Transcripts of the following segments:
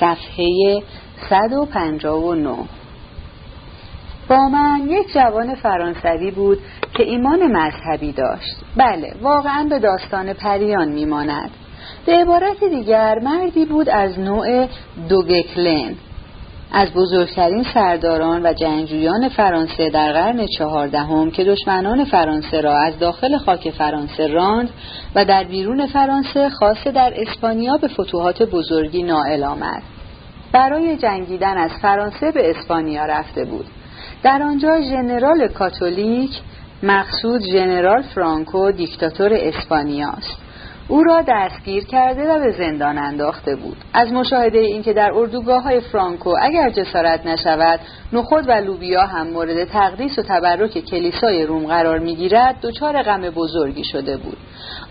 صفحه 159 با من یک جوان فرانسوی بود که ایمان مذهبی داشت. بله واقعا به داستان پریان میماند. به عبارت دیگر مردی بود از نوع دوگکلن. از بزرگترین سرداران و جنگجویان فرانسه در قرن چهاردهم که دشمنان فرانسه را از داخل خاک فرانسه راند و در بیرون فرانسه خاصه در اسپانیا به فتوحات بزرگی نائل آمد. برای جنگیدن از فرانسه به اسپانیا رفته بود. در آنجا ژنرال کاتولیک مقصود ژنرال فرانکو دیکتاتور اسپانیاست. او را دستگیر کرده و به زندان انداخته بود. از مشاهده اینکه در اردوگاه های فرانکو اگر جسارت نشود نخود و لوبیا هم مورد تقدیس و تبرک کلیسای روم قرار می‌گیرد دچار غم بزرگی شده بود.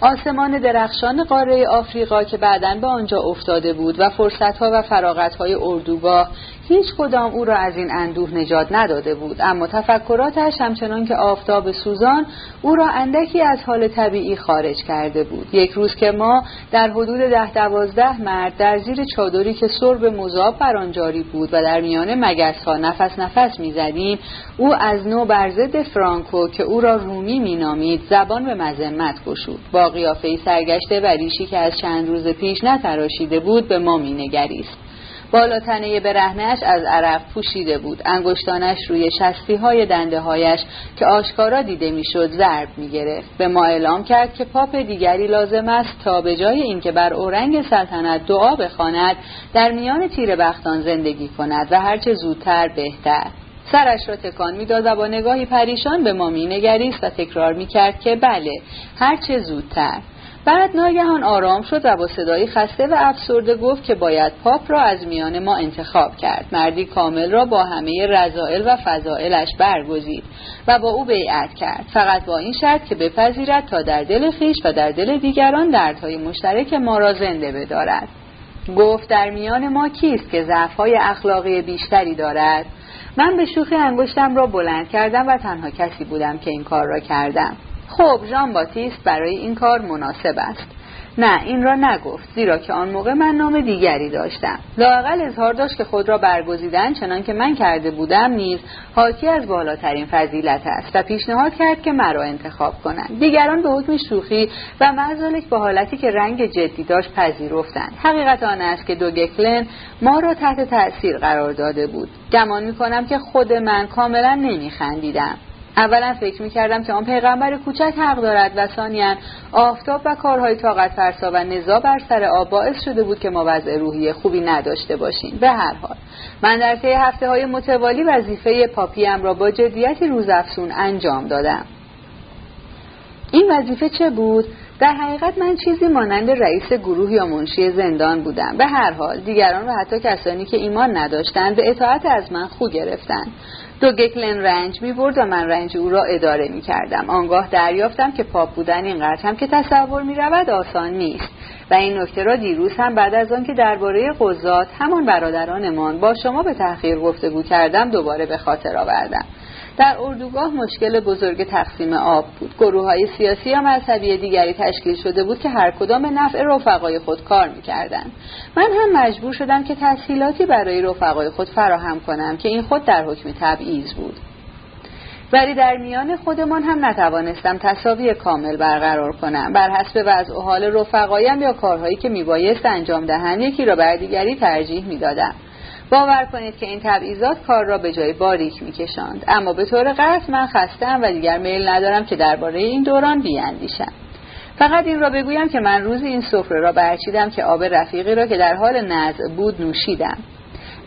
آسمان درخشان قاره آفریقا که بعدا به آنجا افتاده بود و فرصتها و فراغتهای اردوگاه هیچ کدام او را از این اندوه نجات نداده بود. اما تفکراتش همچنان که آفتاب سوزان او را اندکی از حال طبیعی خارج کرده بود. یک روز که ما در حدود ده دوازده مرد در زیر چادری که سرب مذاب بر آن جاری بود و در میان مگس ها نفس نفس می‌زدیم. او از نو بر ضد فرانکو که او را رومی مینامید زبان به مذمت گشود. با قیافه سرگشته و ریشی که از چند روز پیش نتراشیده بود به ما مینگریست. بالاتنه برهنش از عرق پوشیده بود. انگشتانش روی شستی های دنده هایش که آشکارا دیده می‌شد ضرب می گرفت به ما اعلام کرد که پاپ دیگری لازم است تا به جای اینکه بر اورنگ سلطنت دعا بخواند در میان تیر بختان زندگی کند و هرچه زودتر بهتر. سرش را تکان می‌داد و با نگاهی پریشان به ما مینگریست و تکرار می‌کرد که بله هرچه زودتر. بعد ناگهان آرام شد و با صدایی خسته و افسرده گفت که باید پاپ را از میان ما انتخاب کرد. مردی کامل را با همه رضائل و فضائلش برگزید و با او بیعت کرد. فقط با این شرط که بپذیرد تا در دل خیش و در دل دیگران دردهای مشترک ما را زنده بدارد. گفت در میان ما کیست که ضعفهای اخلاقی بیشتری دارد؟ من به شوخی انگشتم را بلند کردم و تنها کسی بودم که این کار را کردم. خب ژان باتیست برای این کار مناسب است. نه این را نگفت زیرا که آن موقع من نام دیگری داشتم. لاقل اظهار داشت که خود را برگزیدن چنان که من کرده بودم نیز حاکی از بالاترین فضیلت است و پیشنهاد کرد که مرا انتخاب کنند. دیگران به حکم شوخی و مزالک به حالتی که رنگ جدی داشت پذیرفتند. حقیقت آن است که دو گکلن ما را تحت تأثیر قرار داده بود. گمان می کنم که خود من کاملا نمیخندیدم. اولا فکر می کردم که آن پیغمبر کوچک حق دارد و ثانیا آفتاب و کارهای طاقت فرسا و نزا بر سر آب باعث شده بود که ما وضع روحی خوبی نداشته باشیم. به هر حال من در طی هفته های متوالی وظیفه پاپیم را با جدیتی روزافزون انجام دادم. این وظیفه چه بود؟ در حقیقت من چیزی مانند رئیس گروه یا منشی زندان بودم. به هر حال دیگران و حتی کسانی که ایمان نداشتند به اطاعت از من خو گرفتند. دو گکلن رنج می برد و من رنج او را اداره می کردم آنگاه دریافتم که پاپ بودن اینقدر هم که تصور می رود آسان نیست. و این نکته را دیروز هم بعد از آن که درباره قضات همان برادرانمان با شما به تحقیر گفتگو کردم دوباره به خاطر آوردم. در اردوگاه مشکل بزرگ تقسیم آب بود. گروه های سیاسی یا مذهبی دیگری تشکیل شده بود که هر کدام به نفع رفقای خود کار می‌کردند. من هم مجبور شدم که تسهیلاتی برای رفقای خود فراهم کنم که این خود در حکم تبعیض بود. ولی در میان خودمان هم نتوانستم تصاوی کامل برقرار کنم. بر حسب وضع و حال رفقایم یا کارهایی که میبایست انجام دهند یکی را بر دیگری ترجیح می‌دادم. باور کنید که این تبعیضات کار را به جای باریک میکشاند اما به طور قطع من خستم و دیگر میل ندارم که درباره این دوران بیاندیشم. فقط این را بگویم که من روزی این سفره را برچیدم که آب رفیقی را که در حال نزع بود نوشیدم.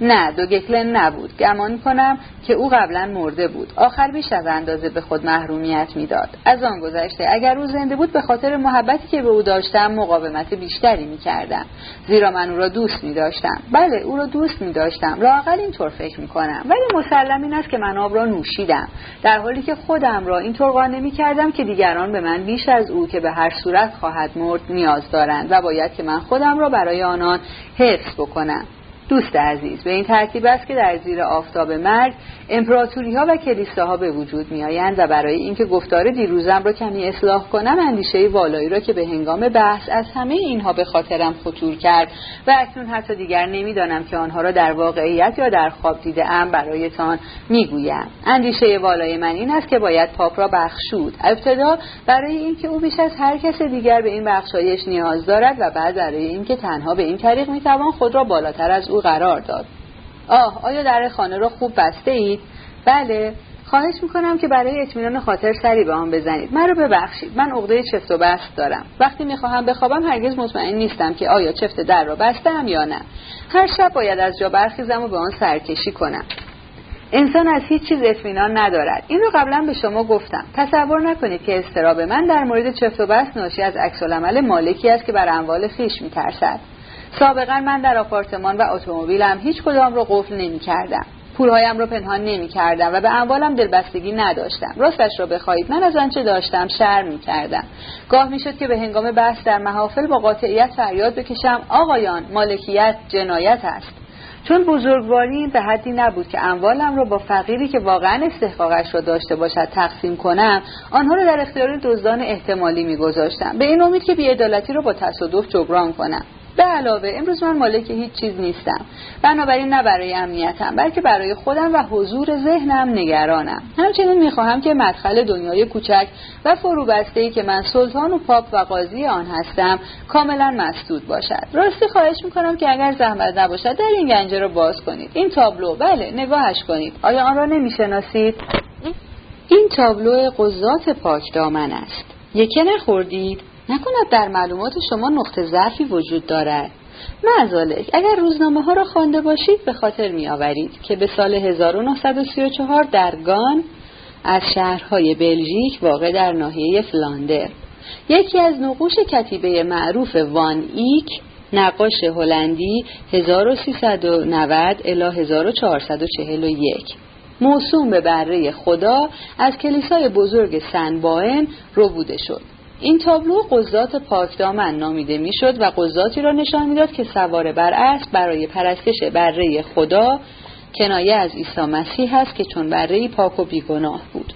نه دو گکلن نبود. گمان کنم که او قبلا مرده بود. آخر بیش از اندازه به خود محرومیت می‌داد. از آن گذشته اگر او زنده بود به خاطر محبتی که به او داشتم مقاومت بیشتری می‌کردم. زیرا من او را دوست می داشتم بله او را دوست می داشتم لاقل اینطور فکر می کنم ولی مسلم این است که من آب را نوشیدم. در حالی که خودم را اینطور قانع می کردم که دیگران به من بیش از او که به هر صورت خواهد مرد نیاز دارند و باید که من خودم را برای آنان حفظ بکنم. دوست عزیز به این ترتیب است که در زیر آفتاب مرگ امپراتوری ها و کلیساها به وجود می آیند و برای اینکه گفتار دیروزم را کمی اصلاح کنم اندیشه والایی را که به هنگام بحث از همه اینها به خاطرم خطور کرد و اکنون حتی دیگر نمی‌دانم که آنها را در واقعیت یا در خواب دیده ام برایتان می‌گویم. اندیشه والای من این است که باید پاپ را بخشود. ابتدا برای اینکه او بیش از هر کس دیگر به این بخشایش نیاز دارد و بعد برای اینکه تنها به این طریق می‌توان خود را بالاتر از او قرار داد. آه آیا در خانه را خوب بسته اید؟ بله خواهش می‌کنم که برای اطمینان خاطر سری به آن بزنید. من رو ببخشید من عقده چفت و بست دارم. وقتی می‌خواهم بخوابم هرگز مطمئن نیستم که آیا چفت در را بستم یا نه. هر شب باید از جا برخیزم و به آن سرکشی کنم. انسان از هیچ چیز اطمینان ندارد. این رو قبلا به شما گفتم. تصور نکنید که استراب من در مورد چفت و بست ناشی از عکس مالکی است که بر اموال خیش میترسد. سابقا من در آپارتمان و اتومبیلم هیچ کدام رو قفل نمی کردم پولهایم رو پنهان نمی کردم و به اموالم دلبستگی نداشتم. راستش را بخواهید من از آنچه داشتم شر می کردم گاه می شد که به هنگام بحث در محافل با قاطعیت فریاد بکشم آقایان مالکیت جنایت است. چون بزرگواری به حدی نبود که اموالم را با فقیری که واقعا استحقاقش را داشته باشد تقسیم کنم آنها را در اختیار دزدان احتمالی میگذاشتم. به این امید که بیعدالتی را با تصادف جبران کنم. به علاوه امروز من مالک هیچ چیز نیستم. بنابراین نه برای امنیتم بلکه برای خودم و حضور ذهنم نگرانم. همچنین می‌خواهم که مدخل دنیای کوچک و فروبسته ای که من سلطان و پاپ و قاضی آن هستم کاملا مسدود باشد. راستی خواهش می‌کنم که اگر زحمت نباشد در این گنجه را باز کنید. این تابلو بله نگاهش کنید. آیا آن را نمی‌شناسید؟ این تابلو قضات پاک دامن است. یکی نخوردید نکند در معلومات شما نقطه ضعفی وجود دارد. معذالک اگر روزنامه ها را خوانده باشید به خاطر می آورید که به سال 1934 در گان از شهرهای بلژیک واقع در ناحیه فلاندر. یکی از نقوش کتیبه معروف وان ایک نقاش هلندی 1390 الی 1441 موسوم به بره خدا از کلیسای بزرگ سن باین رو بوده شد. این تابلو قضات پاکدامن نامیده می‌شد و قضاتی را نشان می‌داد که سوار بر اسب برای پرستش بره خدا کنایه از عیسی مسیح است که چون بره پاک و بیگناه بود.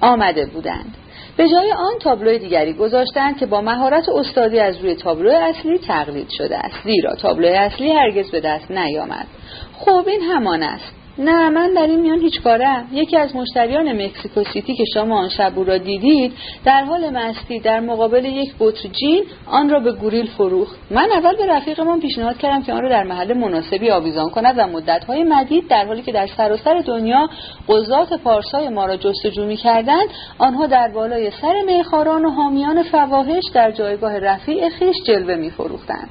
آمده بودند. به جای آن تابلو دیگری گذاشتند که با مهارت استادی از روی تابلو اصلی تقلید شده است. زیرا تابلو اصلی هرگز به دست نیامد. خب این همان است. نه من در این میان هیچ کارم یکی از مشتریان مکسیکو سیتی که شما آن شب را دیدید در حال مستی در مقابل یک بطر جین آن را به گوریل فروخت. من اول به رفیقمان پیشنهاد کردم که آن را در محل مناسبی آویزان کند و مدتهای مدید در حالی که در سراسر دنیا قضات پارسای ما را جستجو می‌کردند آنها در بالای سر میخاران و حامیان فواحش در جایگاه رفیع خیش جلوه میفروختند.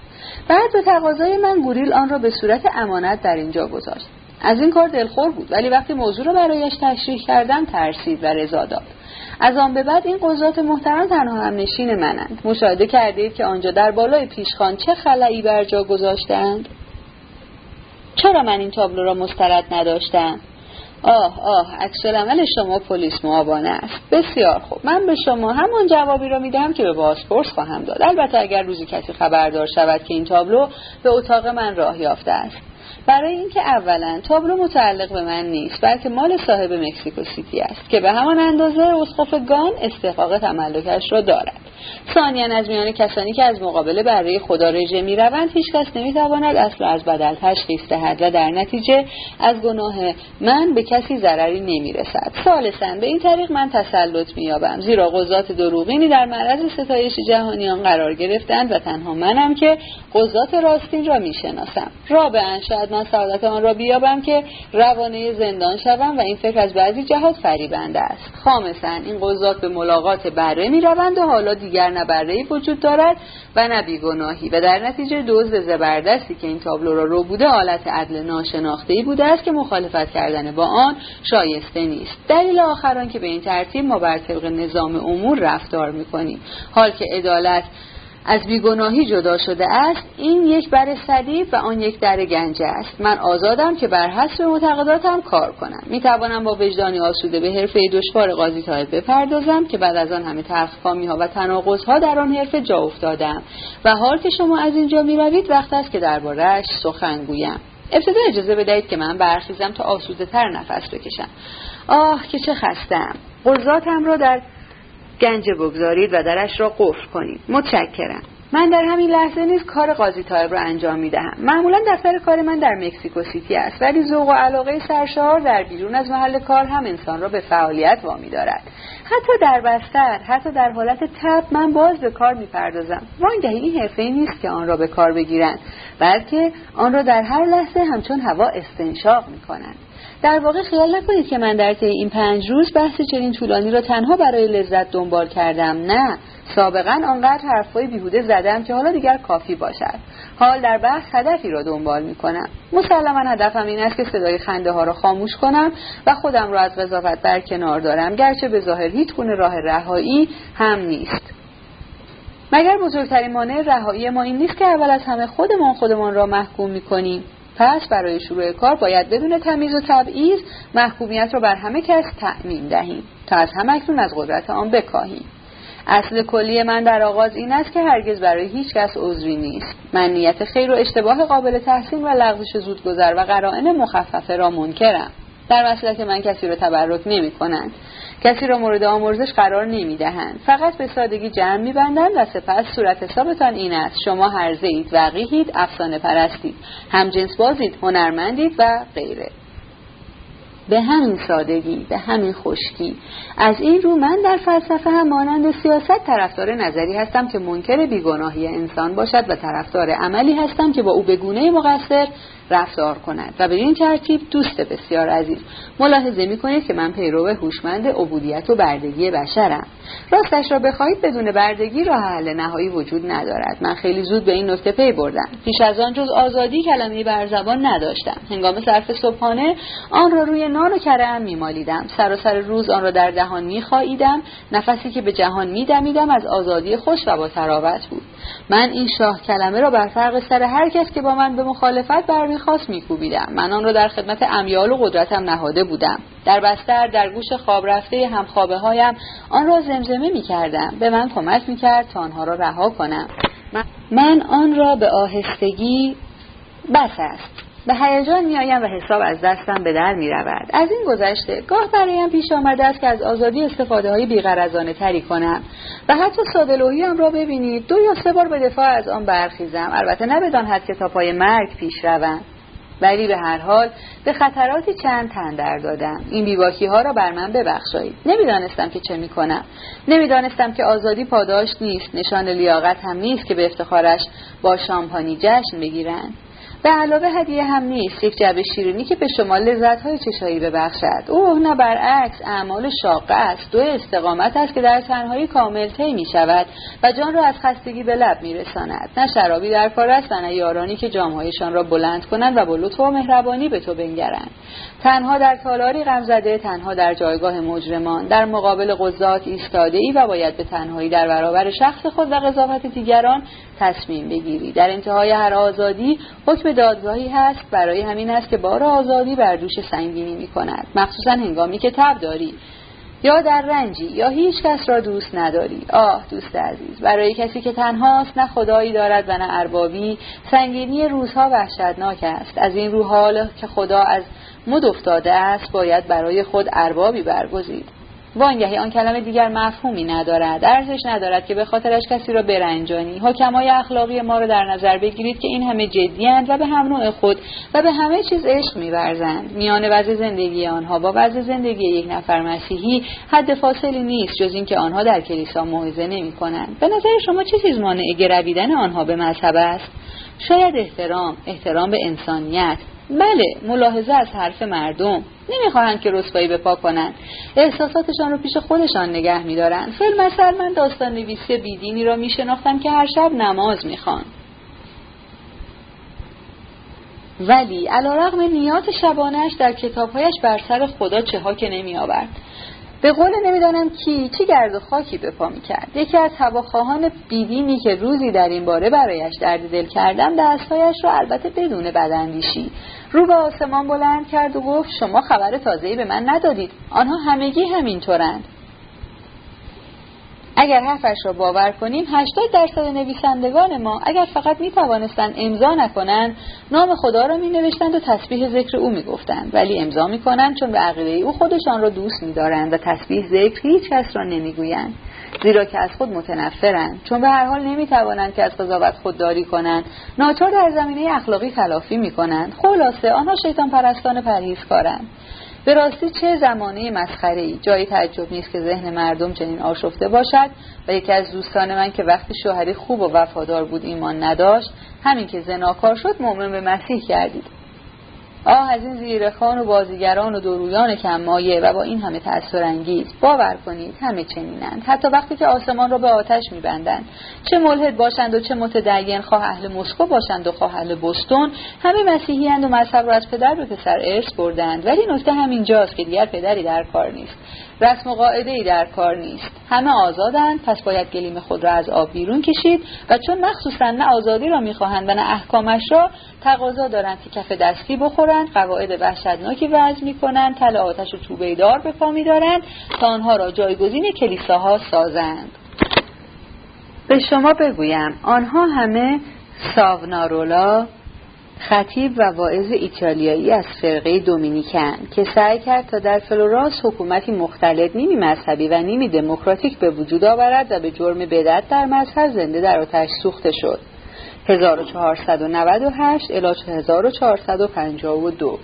بعد به تقاضای من گوریل آن را به صورت امانت در اینجا گذاشت. از این کار دلخور بود ولی وقتی موضوع رو برایش تشریح کردم ترسید و رضا داد. از آن به بعد این قضات محترم تنها هم نشین منند. مشاهده کردید که آنجا در بالای پیشخان چه خلایی بر جا گذاشتند؟ چرا من این تابلو را مسترد نداشتم؟ آه آه عکس عمل شما پلیس معابانه است. بسیار خوب. من به شما همان جوابی را می‌دهم که به بازپرس خواهم داد. البته اگر روزی کسی خبردار شود که این تابلو به اتاق من راه یافته است. برای اینکه اولا تابلو متعلق به من نیست بلکه مال صاحب مکسیکو سیتی است که به همان اندازه اسقف گان استحقاق تملکش را دارد. ثانیا از میان کسانی که از مقابله برای خدا رژه می‌روند هیچکس نمی‌تواند اصل از بدل تشخیص دهد و در نتیجه از گناه من به کسی ضرری نمی‌رسد. ثالثا به این طریق من تسلط مییابم. زیرا قضات دروغینی در معرض ستایش جهانیان قرار گرفتند و تنها منم که قضات راستین را می‌شناسم. رابعا شاید من سعادت آن را بیابم که روانه زندان شوم و این فکر از بعضی جهات فریبنده است. خامسا این قضات به ملاقات بره می‌روند و حالا دیگر نه وجود دارد و نه بیگناهی و در نتیجه دزد زبردستی که این تابلو را رو بوده حالت عدل ناشناخته ای بوده است که مخالفت کردن با آن شایسته نیست. دلیل آخران که به این ترتیب ما بر طبق نظام امور رفتار می‌کنیم. حال که عدالت از بیگناهی جدا شده است این یک بر صلیب و آن یک در گنجه است. من آزادم که بر حسب معتقداتم کار کنم. می توانم با وجدانی آسوده به حرفه دشوار قاضی طایب بپردازم که بعد از آن همه تلخکامی ها و تناقض ها در آن حرفه جا افتادم. و حال که شما از اینجا می روید وقت است که دربارهش سخن گویم. ابتدا اجازه بدهید که من برخیزم تا آسوده تر نفس بکشم. آه که چه خستم قضاتم را در گنج بگذارید و درش را قفل کنید. متشکرم. من در همین لحظه نیز کار قاضی طایب را انجام می دهم معمولا دفتر کار من در مکسیکو سیتی است ولی ذوق و علاقه سرشار در بیرون از محل کار هم انسان را به فعالیت وامی دارد. حتی در بستر حتی در حالت تب من باز به کار می‌پردازم. وانگهی این حرفه نیست که آن را به کار بگیرند بلکه آن را در هر لحظه همچون هوا استنشاق کنند در واقع خیال نکنید که من در طی این پنج روز بحث چنین طولانی را تنها برای لذت دنبال کردم. نه سابقا آنقدر حرفهای بیهوده زدم که حالا دیگر کافی باشد. حال در بحث هدفی را دنبال می کنم مسلما هدفم این است که صدای خنده ها را خاموش کنم و خودم را از قضاوت برکنار دارم. گرچه به ظاهر هیچ گونه راه رهایی هم نیست. مگر بزرگترین مانع رهایی ما این نیست که اول از همه خودمان خودمان را محکوم می کنیم پس برای شروع کار باید بدون تمیز و تبعیض محکومیت را بر همه کس تأمین دهیم تا از همکنون از قدرت آن بکاهیم. اصل کلی من در آغاز این است که هرگز برای هیچ کس عذری نیست. من نیت خیر و اشتباه قابل تحسین و لغزش زودگذر و قرائن مخففه را منکرم. در مسلک من کسی را تبرک نمی کنند کسی را مورد آمرزش قرار نمی دهند فقط به سادگی جمع می بندند و سپس صورت حسابتان این است. شما هرزه اید وقیهید افسانه پرستید. همجنس بازید هنرمندید و غیره. به همین سادگی به همین خشکی. از این رو من در فلسفه هم مانند سیاست طرفدار نظری هستم که منکر بیگناهی انسان باشد و طرفدار عملی هستم که با او به گونه مقصر رفتار کند. و به این ترتیب دوست بسیار عزیز. ملاحظه می کنید که من پیرو هوشمند عبودیت و بردگی بشرم. راستش را بخواهید بدون بردگی راه حل نهایی وجود ندارد. من خیلی زود به این نکته پی بردم. پیش از آن جز آزادی کلمه بر زبان نداشتم. هنگام صرف صبحانه آن را روی نان و کره میمالیدم. سر روز آن را در دهان میخواییدم. نفسی که به جهان میدمیدم از آزادی خوش و با تراوت بود. من این شاه کلمه را بر فرق سر هر کس که با من به مخالفت برمیخواست میکوبیدم. من آن را در خدمت امیال و قدرتم نهاده بودم. در بستر در گوش خواب رفته همخوابه هایم آن را زمزمه می کردم به من کمک می کرد تا آنها را رها کنم. من آن را به آهستگی بس است. به هیجان میآیم و حساب از دستم به در می رود. از این گذشته گاه برایم پیش آمده است که از آزادی استفاده های بیغرزانه تری کنم. و حتی سادلوهی هم را ببینید. دو یا سه بار به دفاع از آن برخیزم. البته نه بدان حد که تا پای مرگ پیش روم. ولی به هر حال به خطراتی چند تن در دادم. این بیواکی ها را بر من ببخشایید. نمی‌دانستم که چه می‌کنم. نمی‌دانستم که آزادی پاداش نیست. نشان لیاقت هم نیست که به افتخارش با شامپانی جشن بگیرند. به علاوه هدیه هم نیست. یک جبه شیرینی که به شما لذت های چشایی ببخشد. اوه نه برعکس اعمال شاقه است. دو استقامت است که در تنهایی کامل طی می شود و جان را از خستگی به لب می رساند نه شرابی در کار است و نه یارانی که جامهایشان را بلند کنند و با لطف و مهربانی به تو بنگرند. تنها در تالاری غمزده تنها در جایگاه مجرمان. در مقابل قضات ایستاده ای و باید به تنهایی در برابر شخص خود و قضاوت دیگران تصمیم بگیری. در انتهای هر آزادی حکم دادگاهی هست برای همین است که بار آزادی بر دوش سنگینی می کند مخصوصا هنگامی که تب داری. یا در رنجی یا هیچ کس را دوست نداری. آه دوست عزیز برای کسی که تنهاست نه خدایی دارد و نه اربابی سنگینی روزها وحشتناک است. از این رو حال که خدا از مد افتاده است باید برای خود اربابی برگزید. وانگهی آن کلمه دیگر مفهومی ندارد. ارزش ندارد که به خاطرش کسی را برنجانی. حکمای اخلاقی ما را در نظر بگیرید که این همه جدیاند و به هم نوع خود و به همه چیز عشق میورزند. میان وضع زندگی آنها با وضع زندگی یک نفر مسیحی حد فاصلی نیست جز اینکه آنها در کلیسا موعظه نمی کنند به نظر شما چه چیز مانع گرویدن آنها به مذهب است؟ شاید احترام احترام به انسانیت. بله ملاحظه از حرف مردم. نمی‌خواهند که رسوایی به پا کنند. احساساتشان رو پیش خودشان نگه میدارند. فیلم مثل من داستان نویسی بیدینی را میشناختم که هر شب نماز می‌خوان. ولی علا رغم نیات شبانش در کتابهایش بر سر خدا چه ها که نمی آورد به قول نمی‌دانم کی چی گرد و خاکی به پا کرد یکی از هواخواهان بیدینی که روزی در این باره برایش درد دل کردم دستهایش را البته بدون بداندیشی رو به آسمان بلند کرد و گفت شما خبر تازه‌ای به من ندادید. آنها همگی همینطورند. اگر حرفش را باور کنیم 80 درصد نویسندگان ما اگر فقط می توانستند امضا نکنند نام خدا را می نوشتند و تسبیح ذکر او می گفتند ولی امضا می کنند چون به عقیده او خودشان را دوست می دارند و تسبیح ذکر هیچ کس را نمی گویند زیرا که از خود متنفرند. چون به هر حال نمی توانند که از قضاوت خودداری کنند. ناچار در زمینه اخلاقی تلافی می کنند خلاصه آنها شیطان پرستان پرهیزکارند. به راستی چه زمانه مسخره ای؟ جایی تعجب نیست که ذهن مردم چنین آشفته باشد و یکی از دوستان من که وقتی شوهری خوب و وفادار بود ایمان نداشت همین که زناکار شد مؤمن به مسیح کردید آه از این زیرخان و بازیگران و درویان کمایه و با این همه تأثیر انگیز. باور کنید همه چنینند. حتی وقتی که آسمان را به آتش میبندند. چه ملحد باشند و چه متدین خواه اهل مسکو باشند و خواه اهل بستون. همه مسیحیند و مذهب را از پدر به پسر ارث بردند. ولی نکته همینجاست که دیگر پدری در کار نیست. رسم و قاعده ای در کار نیست. همه آزادند پس باید گلیم خود را از آب بیرون کشید و چون مخصوصا نه آزادی را می‌خواهند و نه احکامش را تقاضا دارند که کف دستی بخورند. قواعد وحشتناکی وضع می‌کنند تل آتش و توبه دار به پا میدارند تا آنها را جایگزین کلیساها سازند. به شما بگویم آنها همه ساونارولا خطیب و واعظ ایتالیایی از فرقه دومینیکن که سعی کرد تا در فلوراس حکومتی مختلط نیمی مذهبی و نیمی دموکراتیک به وجود آورد و به جرم بدت در مذهب زنده در آتش سوخته شد. 1498 الی 1452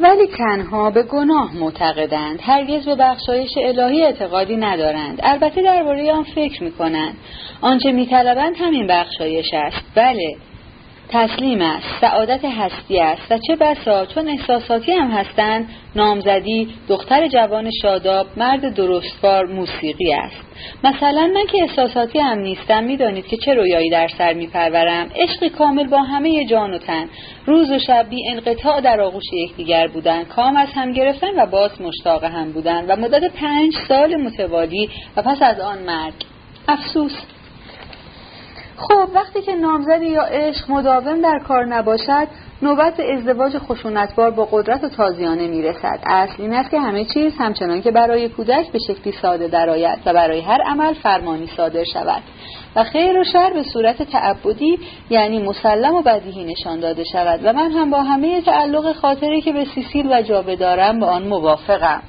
ولی تنها به گناه معتقدند. هرگز به بخشایش الهی اعتقادی ندارند. البته درباره آن فکر می‌کنند. آنچه میطلبند همین بخشایش است. بله تسلیم است سعادت هستی است. و چه بسا چون احساساتی هم هستند نامزدی دختر جوان شاداب مرد درستکار موسیقی است. مثلا من که احساساتی هم نیستم می‌دانید که چه رویایی در سر میپرورم. عشقی کامل با همه جان و تن. روز و شب بی انقطاع در آغوش یکدیگر بودن کام از هم گرفتن و باز مشتاق هم بودن و مدت پنج سال متوالی و پس از آن مرگ. افسوس. خب وقتی که نامزدی یا عشق مداوم در کار نباشد نوبت ازدواج خشونتبار با قدرت و تازیانه می‌رسد. اصل این است که همه چیز همچنان که برای کودک به شکلی ساده درآید و برای هر عمل فرمانی صادر شود. و خیر و شر به صورت تعبدی یعنی مسلم و بدیهی نشان داده شود. و من هم با همه تعلق خاطری که به سیسیل و جابه دارم با آن موافقم.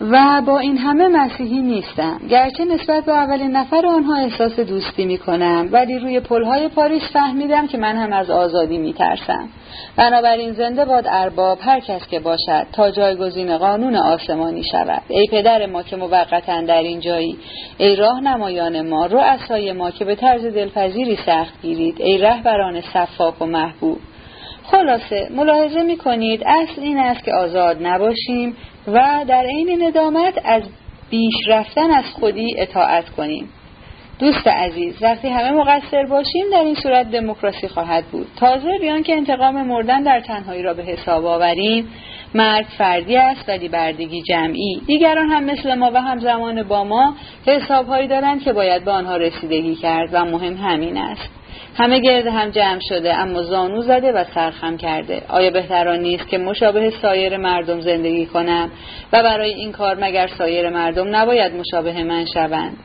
و با این همه مسیحی نیستم. گرچه نسبت به اولین نفر آنها احساس دوستی می کنم ولی روی پلهای پاریس فهمیدم که من هم از آزادی می ترسم بنابراین زنده باد ارباب هر کس که باشد تا جایگزین قانون آسمانی شود. ای پدر ما که موقتا در این جایی ای راه نمایان ما رؤسای ما که به طرز دلپذیری سخت گیرید ای رهبران صفاک و محبوب. خلاصه ملاحظه می کنید اصل این است که آزاد نباشیم و در عین ندامت از بیش رفتن از خودی اطاعت کنیم. دوست عزیز وقتی همه مقصر باشیم در این صورت دموکراسی خواهد بود. تازه بیان که انتقام مردن در تنهایی را به حساب آوریم. مرگ فردی است ولی بردگی جمعی. دیگران هم مثل ما و هم زمان با ما حسابهایی دارند که باید به آنها رسیدگی کرد و مهم همین است. همه گرد هم جمع شده اما زانو زده و سرخم کرده. آیا بهتران نیست که مشابه سایر مردم زندگی کنم؟ و برای این کار مگر سایر مردم نباید مشابه من شوند؟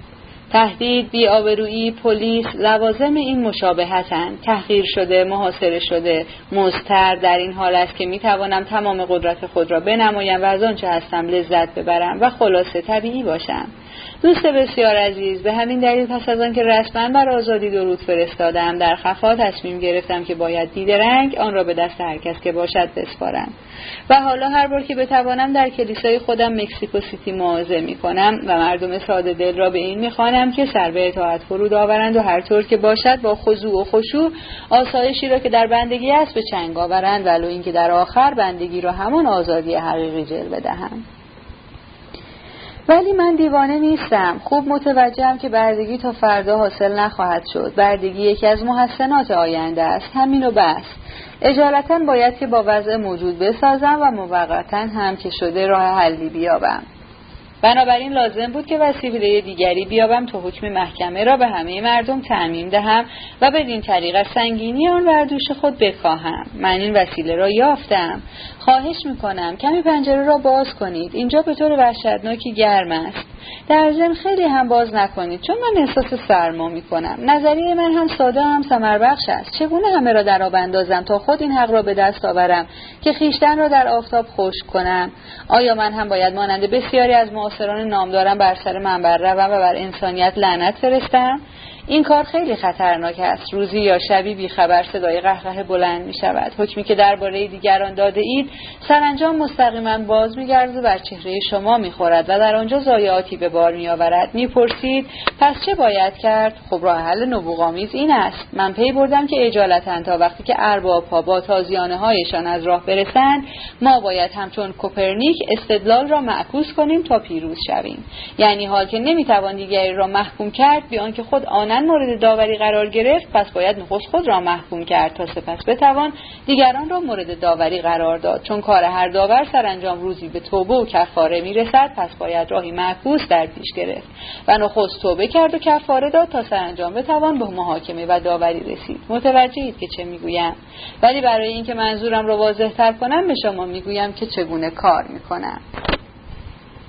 تهدید بیآبرویی پلیس لوازم این مشابهتند تحقیر شده محاصره شده مزتر در این حال است که می‌توانم تمام قدرت خود را بنمایم و از آنچه هستم لذت ببرم و خلاصه طبیعی باشم. دوست بسیار عزیز به همین دلیل پس از آنکه رسما بر آزادی درود فرستادم در خفا تصمیم گرفتم که باید دیدرنگ آن را به دست هر کس که باشد بسپارم. و حالا هر بار که بتوانم در کلیسای خودم مکسیکو سیتی معاذه می کنم و مردم ساده دل را به این می‌خوانم که سر به اطاعت فرود آورند و هر طور که باشد با خضوع و خشوع آسایشی را که در بندگی است به چنگ آورند ولو اینکه در آخر بندگی را همان آزادی حقیقی جلوه دهند ولی من دیوانه نیستم. خوب متوجهم که بردگی تا فردا حاصل نخواهد شد. بردگی یکی از محسنات آینده است. همین و بس. اجالتا باید که با وضع موجود بسازم و موقتا هم که شده راه حلی بیابم. بنابراین لازم بود که وسیله دیگری بیابم تا حکم محکمه را به همه مردم تعمیم دهم و بدین طریق از سنگینی آن وردوش خود بکاهم. من این وسیله را یافتم. خواهش می‌کنم کمی پنجره را باز کنید. اینجا به طور وحشتناکی گرم است. در ضمن خیلی هم باز نکنید چون من احساس سرما می‌کنم. نظریه من هم ساده هم سمربخش است. چگونه همه را در آب اندازم تا خود این حق را به دست آورم که خیشتن را در آفتاب خشک کنم؟ آیا من هم باید مانند بسیاری از معاصران نامدارم بر سر منبر روم و بر انسانیت لعنت فرستم؟ این کار خیلی خطرناک است. روزی یا شبی بیخبر صدای قهقه بلند می شود حکمی که درباره دیگران داده اید سرانجام مستقیما باز میگردد و بر چهره شما می‌خورد و در آنجا ضایعاتی به بار میآورد. می‌پرسید پس چه باید کرد؟ خب راه حل نبوغامیز این است. من پی بردم که اجالتا تا وقتی که ارباب ها با تازیانه هایشان از راه برسند ما باید همچون کوپرنیک استدلال را معکوس کنیم تا پیروز شویم. یعنی حال که نمی‌توان دیگری را محکوم کرد بیان که خود آن مورد داوری قرار گرفت پس باید نخست خود را محکوم کرد تا سپس بتوان دیگران را مورد داوری قرار داد. چون کار هر داور سرانجام روزی به توبه و کفاره می‌رسد پس باید راهی معکوس در پیش گرفت و نخست توبه کرد و کفاره داد تا سرانجام بتوان به محاکمه و داوری رسید. متوجهید که چه می‌گویم. ولی برای اینکه منظورم را واضح تر کنم به شما می‌گویم که چگونه کار می‌کنم.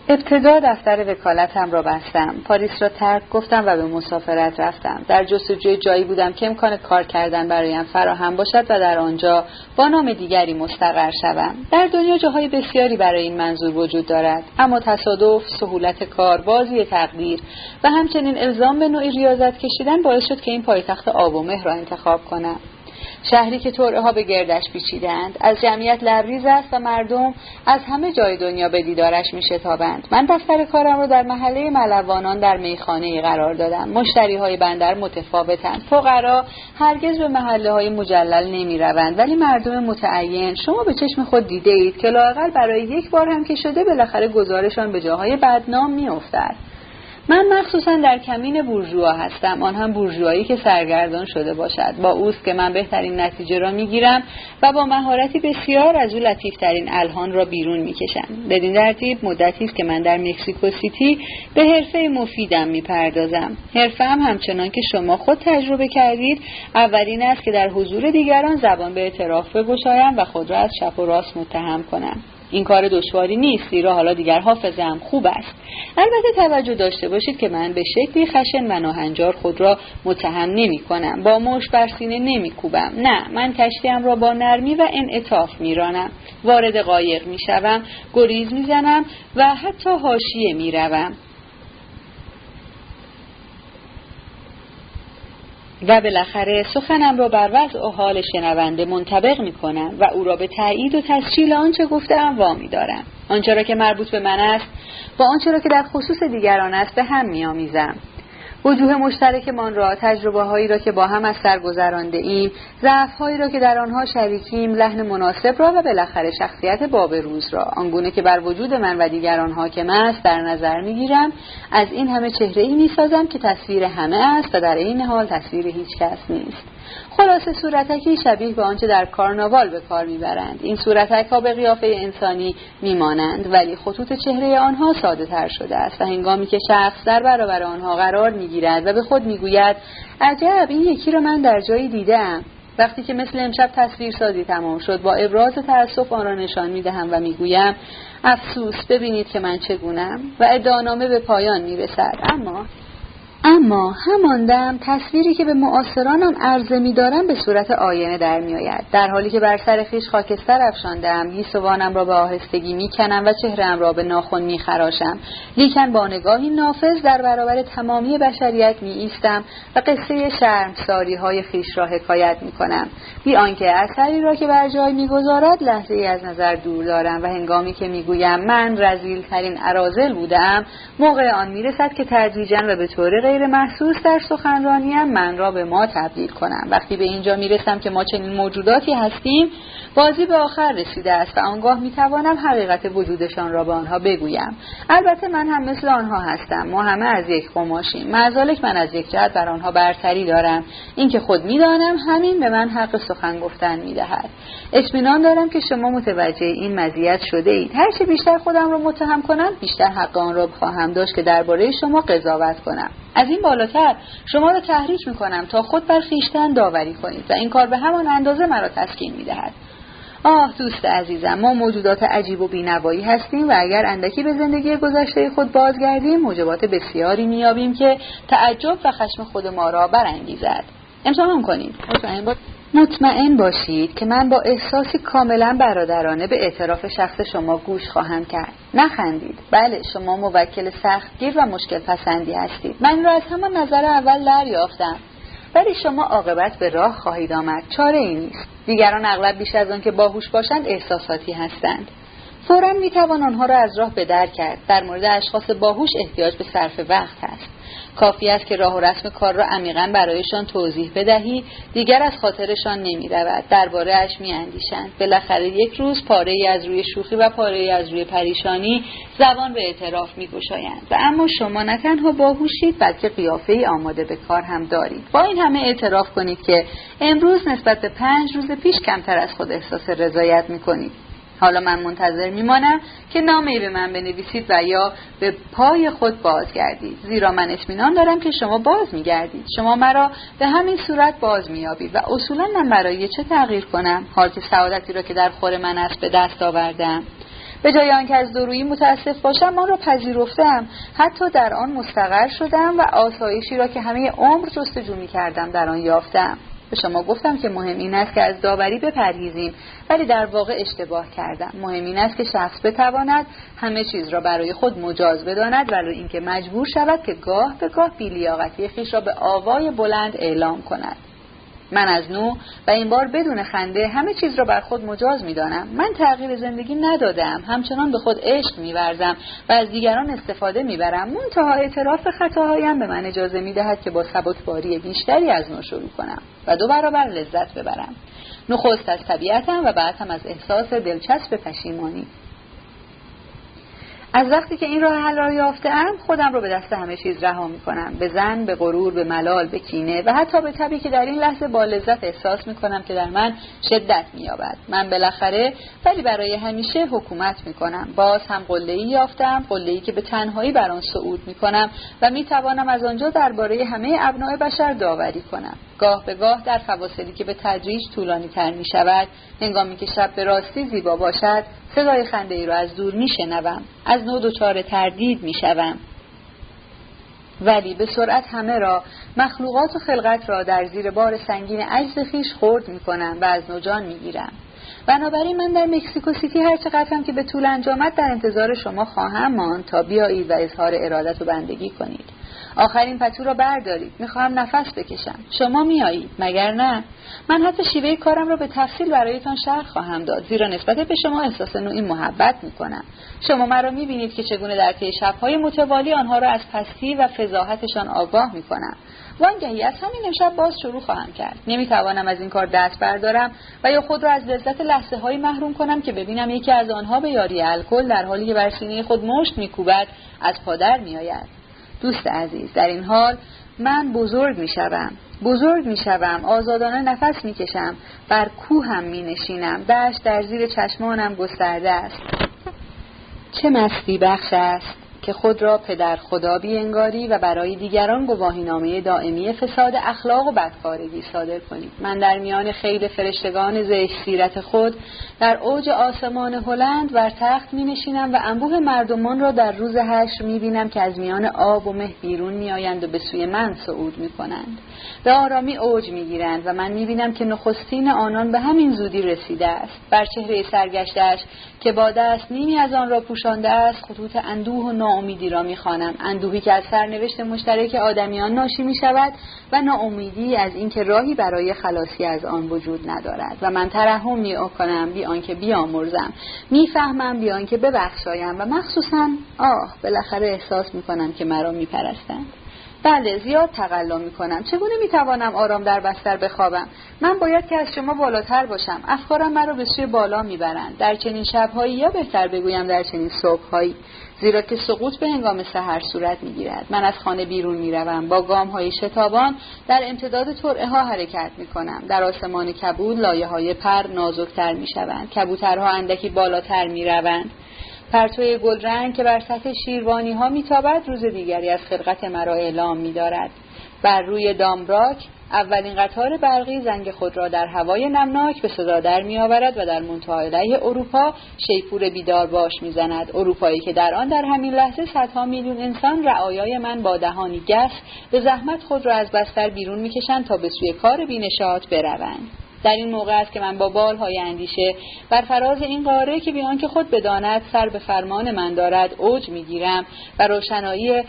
ابتدا دفتر وکالتم را بستم. پاریس را ترک گفتم و به مسافرت رفتم. در جستجوی جایی بودم که امکان کار کردن برایم فراهم باشد و در آنجا با نام دیگری مستقر شوم. در دنیا جاهای بسیاری برای این منظور وجود دارد. اما تصادف سهولت کار بازی تقدیر و همچنین الزام به نوعی ریاضت کشیدن باعث شد که این پایتخت آب و مهر را انتخاب کنم. شهری که طوره ها به گردش پیچیدند. از جمعیت لبریز است و مردم از همه جای دنیا به دیدارش می شتابند من دفتر کارم را در محله ملوانان در میخانه قرار دادم. مشتری های بندر متفاوتند. فقرا هرگز به محله های مجلل نمی روند ولی مردم متعین شما به چشم خود دیده اید که لاقل برای یک بار هم که شده بالاخره گزارشان به جاهای بدنام می افتد. من مخصوصا در کمین بورژوا هستم. آن هم بورژوایی که سرگردان شده باشد. با اوست که من بهترین نتیجه را می‌گیرم و با مهارتی بسیار از او لطیفترین الهان را بیرون می‌کشم. بدین ترتیب مدتی است که من در مکسیکو سیتی به حرفه مفیدم می‌پردازم. حرفه هم همچنان که شما خود تجربه کردید اولین است که در حضور دیگران زبان به اعتراف بگشایم و خود را از چپ و راست متهم کنم. این کار دشواری نیست زیرا حالا دیگر حافظم خوب است. البته توجه داشته باشید که من به شکلی خشن و ناهنجار خود را متهم نمی کنم. با مش بر سینه نمی کوبم. نه من کشتیم را با نرمی و انعطاف میرانم وارد قایق می شوم گریز می زنم و حتی حاشیه می روم. و بالاخره سخنم را بر وضع و حال شنونده منطبق می کنم و او را به تایید و تسجیل آنچه گفتم وامی دارم. آنچه را که مربوط به من است با آنچه را که در خصوص دیگران است به هم میآمیزم. وجوه مشترکمان را تجربه هایی را که با هم از سر گذرانده ایم ضعف هایی را که در آنها شریکیم لحن مناسب را و بالاخره شخصیت باب روز را. آنگونه که بر وجود من و دیگران حاکم است در نظر می‌گیرم. از این همه چهره ای می‌سازم که تصویر همه است و در این حال تصویر هیچ کس نیست. خلاصه صورتکی شبیه به آنچه در کارناوال به کار می‌برند. این صورتک ها به قیافه انسانی میمانند ولی خطوط چهره آنها ساده تر شده است و هنگامی که شخص در برابر آنها قرار می‌گیرد و به خود می‌گوید عجب این یکی را من در جایی دیدم. وقتی که مثل امشب تصویر سازی تمام شد با ابراز تأسف آن را نشان می‌دهم و می‌گویم افسوس ببینید که من چگونم. و ادعانامه به پایان می‌رسد. اما اما هماندم تصویری که به معاصرانم عرضه میدارم به صورت آینه در میآید. در حالی که بر سر خیش خاکستر افشاندم گیسوانم را به آهستگی می‌کنم و چهرم را به ناخن میخراشم. لیکن با نگاهی نافذ در برابر تمامی بشریت می ایستم و قصه شرمساری های خیش را حکایت می‌کنم. بی آنکه اثری را که بر جای می‌گذارد لحظه ای از نظر دور دارم و هنگامی که می‌گویم من رزیل ترین عرازل بودم موقع آن می‌رسد که تدریجا و به طور غیر محسوس در سخنرانیم من را به ما تبدیل کنم وقتی به اینجا می‌رسم که ما چنین موجوداتی هستیم بازی به آخر رسیده است و آنگاه می‌توانم حقیقت وجودشان را به آنها بگویم. البته من هم مثل آنها هستم. ما همه از یک قماشیم. معذالک من از یک جهت بر آنها برتری دارم. اینکه خود می‌دانم همین به من حق سخن گفتن می‌دهد. اطمینان دارم که شما متوجه این مزیت شده اید هرچه بیشتر خودم را متهم کنم بیشتر حق آن را خواهم داشت که درباره شما قضاوت کنم. از این بالاتر شما را تحریک می‌کنم تا خود بر خویشتن داوری کنید و این کار به همان اندازه مرا تسکین می‌دهد. آه دوست عزیزم ما موجودات عجیب و بینوایی هستیم و اگر اندکی به زندگی گذشته خود بازگردیم موجبات بسیاری میابیم که تعجب و خشم خود ما را برانگیزد. امتحان کنید مطمئن, با... مطمئن باشید که من با احساسی کاملا برادرانه به اعتراف شخص شما گوش خواهم کرد. نخندید. بله شما موکل سختگیر و مشکل پسندی هستید. من را از همان نظر اول دریافتم. ولی شما عاقبت به راه خواهید آمد. چاره ای نیست. دیگران اغلب بیش از آن که باهوش باشند احساساتی هستند. فورا می‌توان آنها را از راه به در کرد. در مورد اشخاص باهوش احتیاج به صرف وقت است. کافی است که راه و رسم کار را عمیقا برایشان توضیح بدهی. دیگر از خاطرشان نمی رود درباره اش می اندیشند بالاخره یک روز پاره ای از روی شوخی و پاره ای از روی پریشانی زبان به اعتراف می گوشایند و اما شما نه تنها باهوشید بلکه قیافه ای آماده به کار هم دارید. با این همه اعتراف کنید که امروز نسبت به پنج روز پیش کمتر از خود احساس رضایت می کنید حالا من منتظر میمانم که نامه به من بنویسید و یا به پای خود بازگردید. زیرا من اطمینان دارم که شما باز میگردید. شما مرا به همین صورت باز مییابید و اصولا من برای چه تغییر کنم؟ حال که سعادتی را که در خور من است به دست آوردم. به جای آنکه از درویی متاسف باشم آن را پذیرفتم. حتی در آن مستقر شدم و آسایشی را که همه عمر جستجو می کردم در آن یافتم. به شما گفتم که مهم این است که از داوری بپرهیزیم ولی در واقع اشتباه کردم. مهم این است که شخص بتواند همه چیز را برای خود مجاز بداند ولی اینکه مجبور شود که گاه به گاه بیلیاقتی خیش را به آوای بلند اعلام کند. من از نو و این بار بدون خنده همه چیز را بر خود مجاز می دانم. من تغییر زندگی ندادم همچنان به خود عشق میورزم و از دیگران استفاده می‌برم. منتها اعتراف خطاهایم به من اجازه می دهد که با باری بیشتری از نو شروع کنم و دو برابر لذت ببرم. نخست از طبیعتم و بعد هم از احساس دلچسب پشیمانی. از وقتی که این راه حل را یافتم خودم رو به دست همه چیز رها می کنم به زن به غرور به ملال به کینه و حتی به طبی که در این لحظه با لذت احساس می کنم که در من شدت می یابد من بالاخره ولی برای همیشه حکومت می کنم باز هم قله یافتم قله که به تنهایی بر آن صعود می کنم و می توانم از آنجا درباره همه ابناع بشر داوری کنم. گاه به گاه در فواصلی که به تدریج طولانی تر می شود هنگامی که شب به راستی زیبا باشد صدای خنده ای را از دور می شنوم از نو دچار تردید می شوم. ولی به سرعت همه را مخلوقات و خلقت را در زیر بار سنگین عجز خیش خورد می کنم و از نوجان می گیرم بنابراین من در مکسیکو سیتی هر چقدر که به طول انجامد در انتظار شما خواهم ماند تا بیایید و اظهار ارادت و بندگی کنید. آخرین پتو را بردارید. می‌خواهم نفس بکشم. شما میایید. مگر نه؟ من حتی شیوه کارم را به تفصیل برایتان شرح خواهم داد. زیرا نسبت به شما احساس نوعی محبت می‌کنم. شما مرا می‌بینید که چگونه در طی شبهای متوالی آنها را از پستی و فضاحتشان آگاه می‌کنم. وانگهی از همین امشب باز شروع خواهم کرد. نمی‌توانم از این کار دست بردارم و یا خود را از لذت لحظه محروم کنم که ببینم یکی از آنها به یاری الکل در حالی که بر سینه خود مشت میکوبد از پادر میآید. دوست عزیز در این حال من بزرگ می شوم بزرگ می شوم آزادانه نفس می کشم بر کوهم می نشینم دشت در زیر چشمانم گسترده است. چه مستی بخش است. که خود را پدر خدا انگاری و برای دیگران گواهینامه دائمی فساد اخلاق و بدکارگی صادر کنید. من در میان خیل فرشتگان زشت سیرت خود در اوج آسمان هلند بر تخت می نشینم و انبوه مردمان را در روز حشر می بینم که از میان آب و مه بیرون می آیند و به سوی من صعود می کنند به آرامی اوج می گیرند و من می بینم که نخستین آنان به همین زودی رسیده است. بر چهره سرگشتش که با دست نیمی از آن را پوشانده است خطوط اندوه و ناامیدی را می‌خوانم. اندوهی که از سرنوشت مشترک آدمیان ناشی می شود و ناامیدی از اینکه راهی برای خلاصی از آن وجود ندارد. و من ترحم می کنم بی آنکه بیامرزم. می‌فهمم بی آنکه ببخشایم و مخصوصا آه بالاخره احساس می کنم که مرا میپرستند. بله زیاد تقلا می کنم چگونه می توانم آرام در بستر بخوابم؟ من باید که از شما بالاتر باشم. افکارم مرا به سوی بالا می‌برند. در چنین شبهایی یا بهتر بگویم در چنین صبحهایی. زیرا که سقوط به هنگام سحر صورت می‌گیرد. من از خانه بیرون می‌روم. با گام های شتابان در امتداد طرعه ها حرکت می کنم در آسمان کبود لایه های پر نازکتر می شوند کبوترها اندکی بالاتر می روند پرتوی گلرنگ که بر سطح شیروانی ها میتابد روز دیگری از خلقت مرا اعلام میدارد. بر روی دامراک اولین قطار برقی زنگ خود را در هوای نمناک به صدا در می آورد و در منتهای اروپا شیپور بیدار باش می‌زند. اروپایی که در آن در همین لحظه صدها میلیون انسان رعایای من با دهانی گس به زحمت خود را از بستر بیرون می‌کشند تا به سوی کار بینشات بروند. در این موقع است که من با بالهای اندیشه بر فراز این قاره که بیان که خود بداند سر به فرمان من دارد اوج می‌گیرم و روشنایی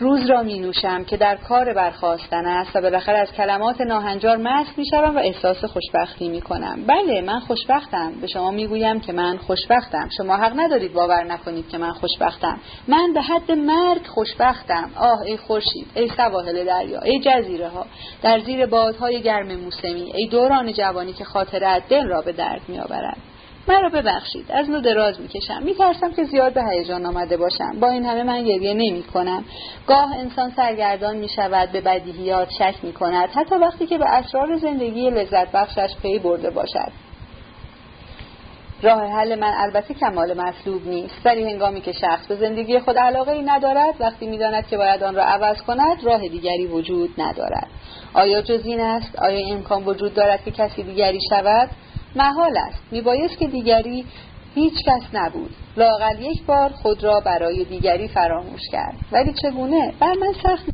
روز را می نوشم که در کار برخواستن است و بالاخره از کلمات ناهنجار مست می شوم و احساس خوشبختی می کنم بله من خوشبختم. به شما می گویم که من خوشبختم. شما حق ندارید باور نکنید که من خوشبختم. من به حد مرگ خوشبختم. آه ای خورشید ای سواحل دریا ای جزیره ها در زیر بادهای گرم موسمی ای دوران جوانی که خاطرت دل را به درد می آورد مرا ببخشید. از نو دراز می‌کشم. میترسم که زیاد به هیجان آمده باشم. با این همه من گریه نمی کنم گاه انسان سرگردان می شود به بدیهیات شک می کند حتی وقتی که به اسرار زندگی لذت بخشش پی برده باشد. راه حل من البته کمال مطلوب نیست. ولی هنگامی که شخص به زندگی خود علاقه ای ندارد وقتی می‌داند که باید آن را عوض کند راه دیگری وجود ندارد. آیا جز این است؟ آیا امکان وجود دارد که کسی دیگری شود؟ محال است. میبایست که دیگری هیچ کس نبود. لاقل یک بار خود را برای دیگری فراموش کرد. ولی چگونه؟ بر من سخت